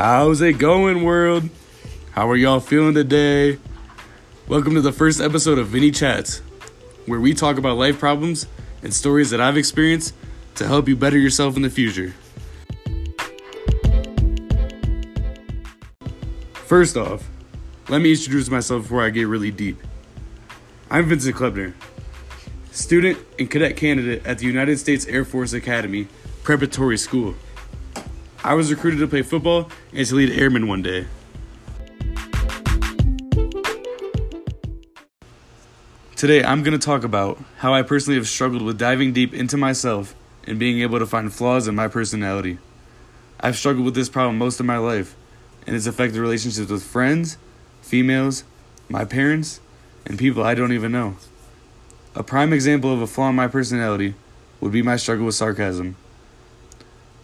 How's it going, world? How are y'all feeling today? Welcome to the first episode of Vinny Chats, where we talk about life problems and stories that I've experienced to help you better yourself in the future. First off, let me introduce myself before I get really deep. I'm Vincent Klebner, student and cadet candidate at the United States Air Force Academy Preparatory School. I was recruited to play football and to lead airmen one day. Today, I'm going to talk about how I personally have struggled with diving deep into myself and being able to find flaws in my personality. I've struggled with this problem most of my life, and it's affected relationships with friends, females, my parents, and people I don't even know. A prime example of a flaw in my personality would be my struggle with sarcasm.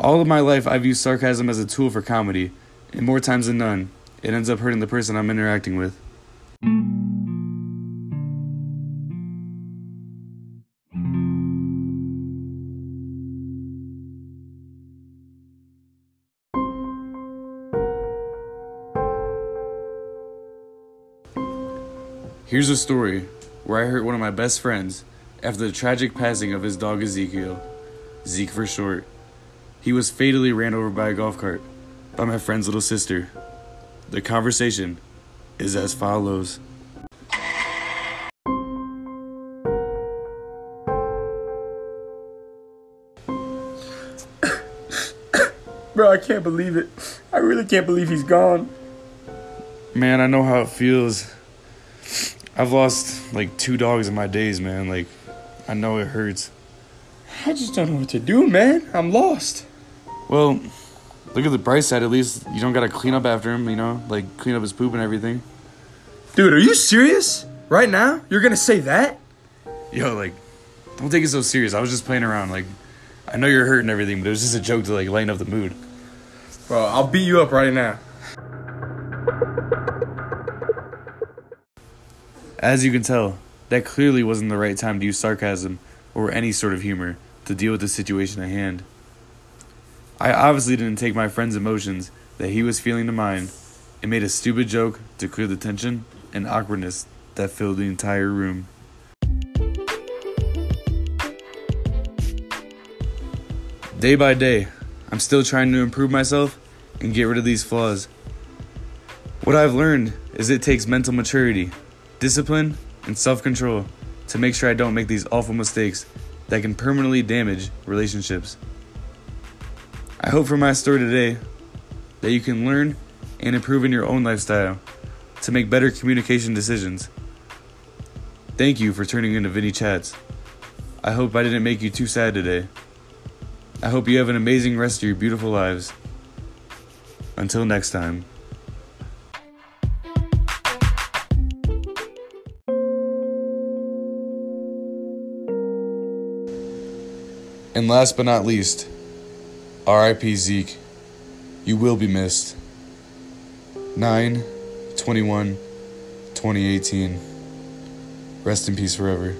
All of my life, I've used sarcasm as a tool for comedy, and more times than none, it ends up hurting the person I'm interacting with. Here's a story where I hurt one of my best friends after the tragic passing of his dog Ezekiel, Zeke for short. He was fatally ran over by a golf cart by my friend's little sister. The conversation is as follows. Bro, I can't believe it. I really can't believe he's gone. Man, I know how it feels. I've lost like two dogs in my days, man. Like, I know it hurts. I just don't know what to do, man. I'm lost. Well, look at the bright side. At least you don't gotta clean up after him, you know? Like, clean up his poop and everything. Dude, are you serious? Right now? You're gonna say that? Yo, like, don't take it so serious. I was just playing around. Like, I know you're hurt and everything, but it was just a joke to, like, lighten up the mood. Bro, I'll beat you up right now. As you can tell, that clearly wasn't the right time to use sarcasm or any sort of humor to deal with the situation at hand. I obviously didn't take my friend's emotions that he was feeling to mine and made a stupid joke to clear the tension and awkwardness that filled the entire room. Day by day, I'm still trying to improve myself and get rid of these flaws. What I've learned is it takes mental maturity, discipline, and self control to make sure I don't make these awful mistakes that can permanently damage relationships. I hope from my story today that you can learn and improve in your own lifestyle to make better communication decisions. Thank you for turning into Vinny Chats. I hope I didn't make you too sad today. I hope you have an amazing rest of your beautiful lives. Until next time. And last but not least, RIP Zeke. You will be missed. 9 21 2018. Rest in peace forever.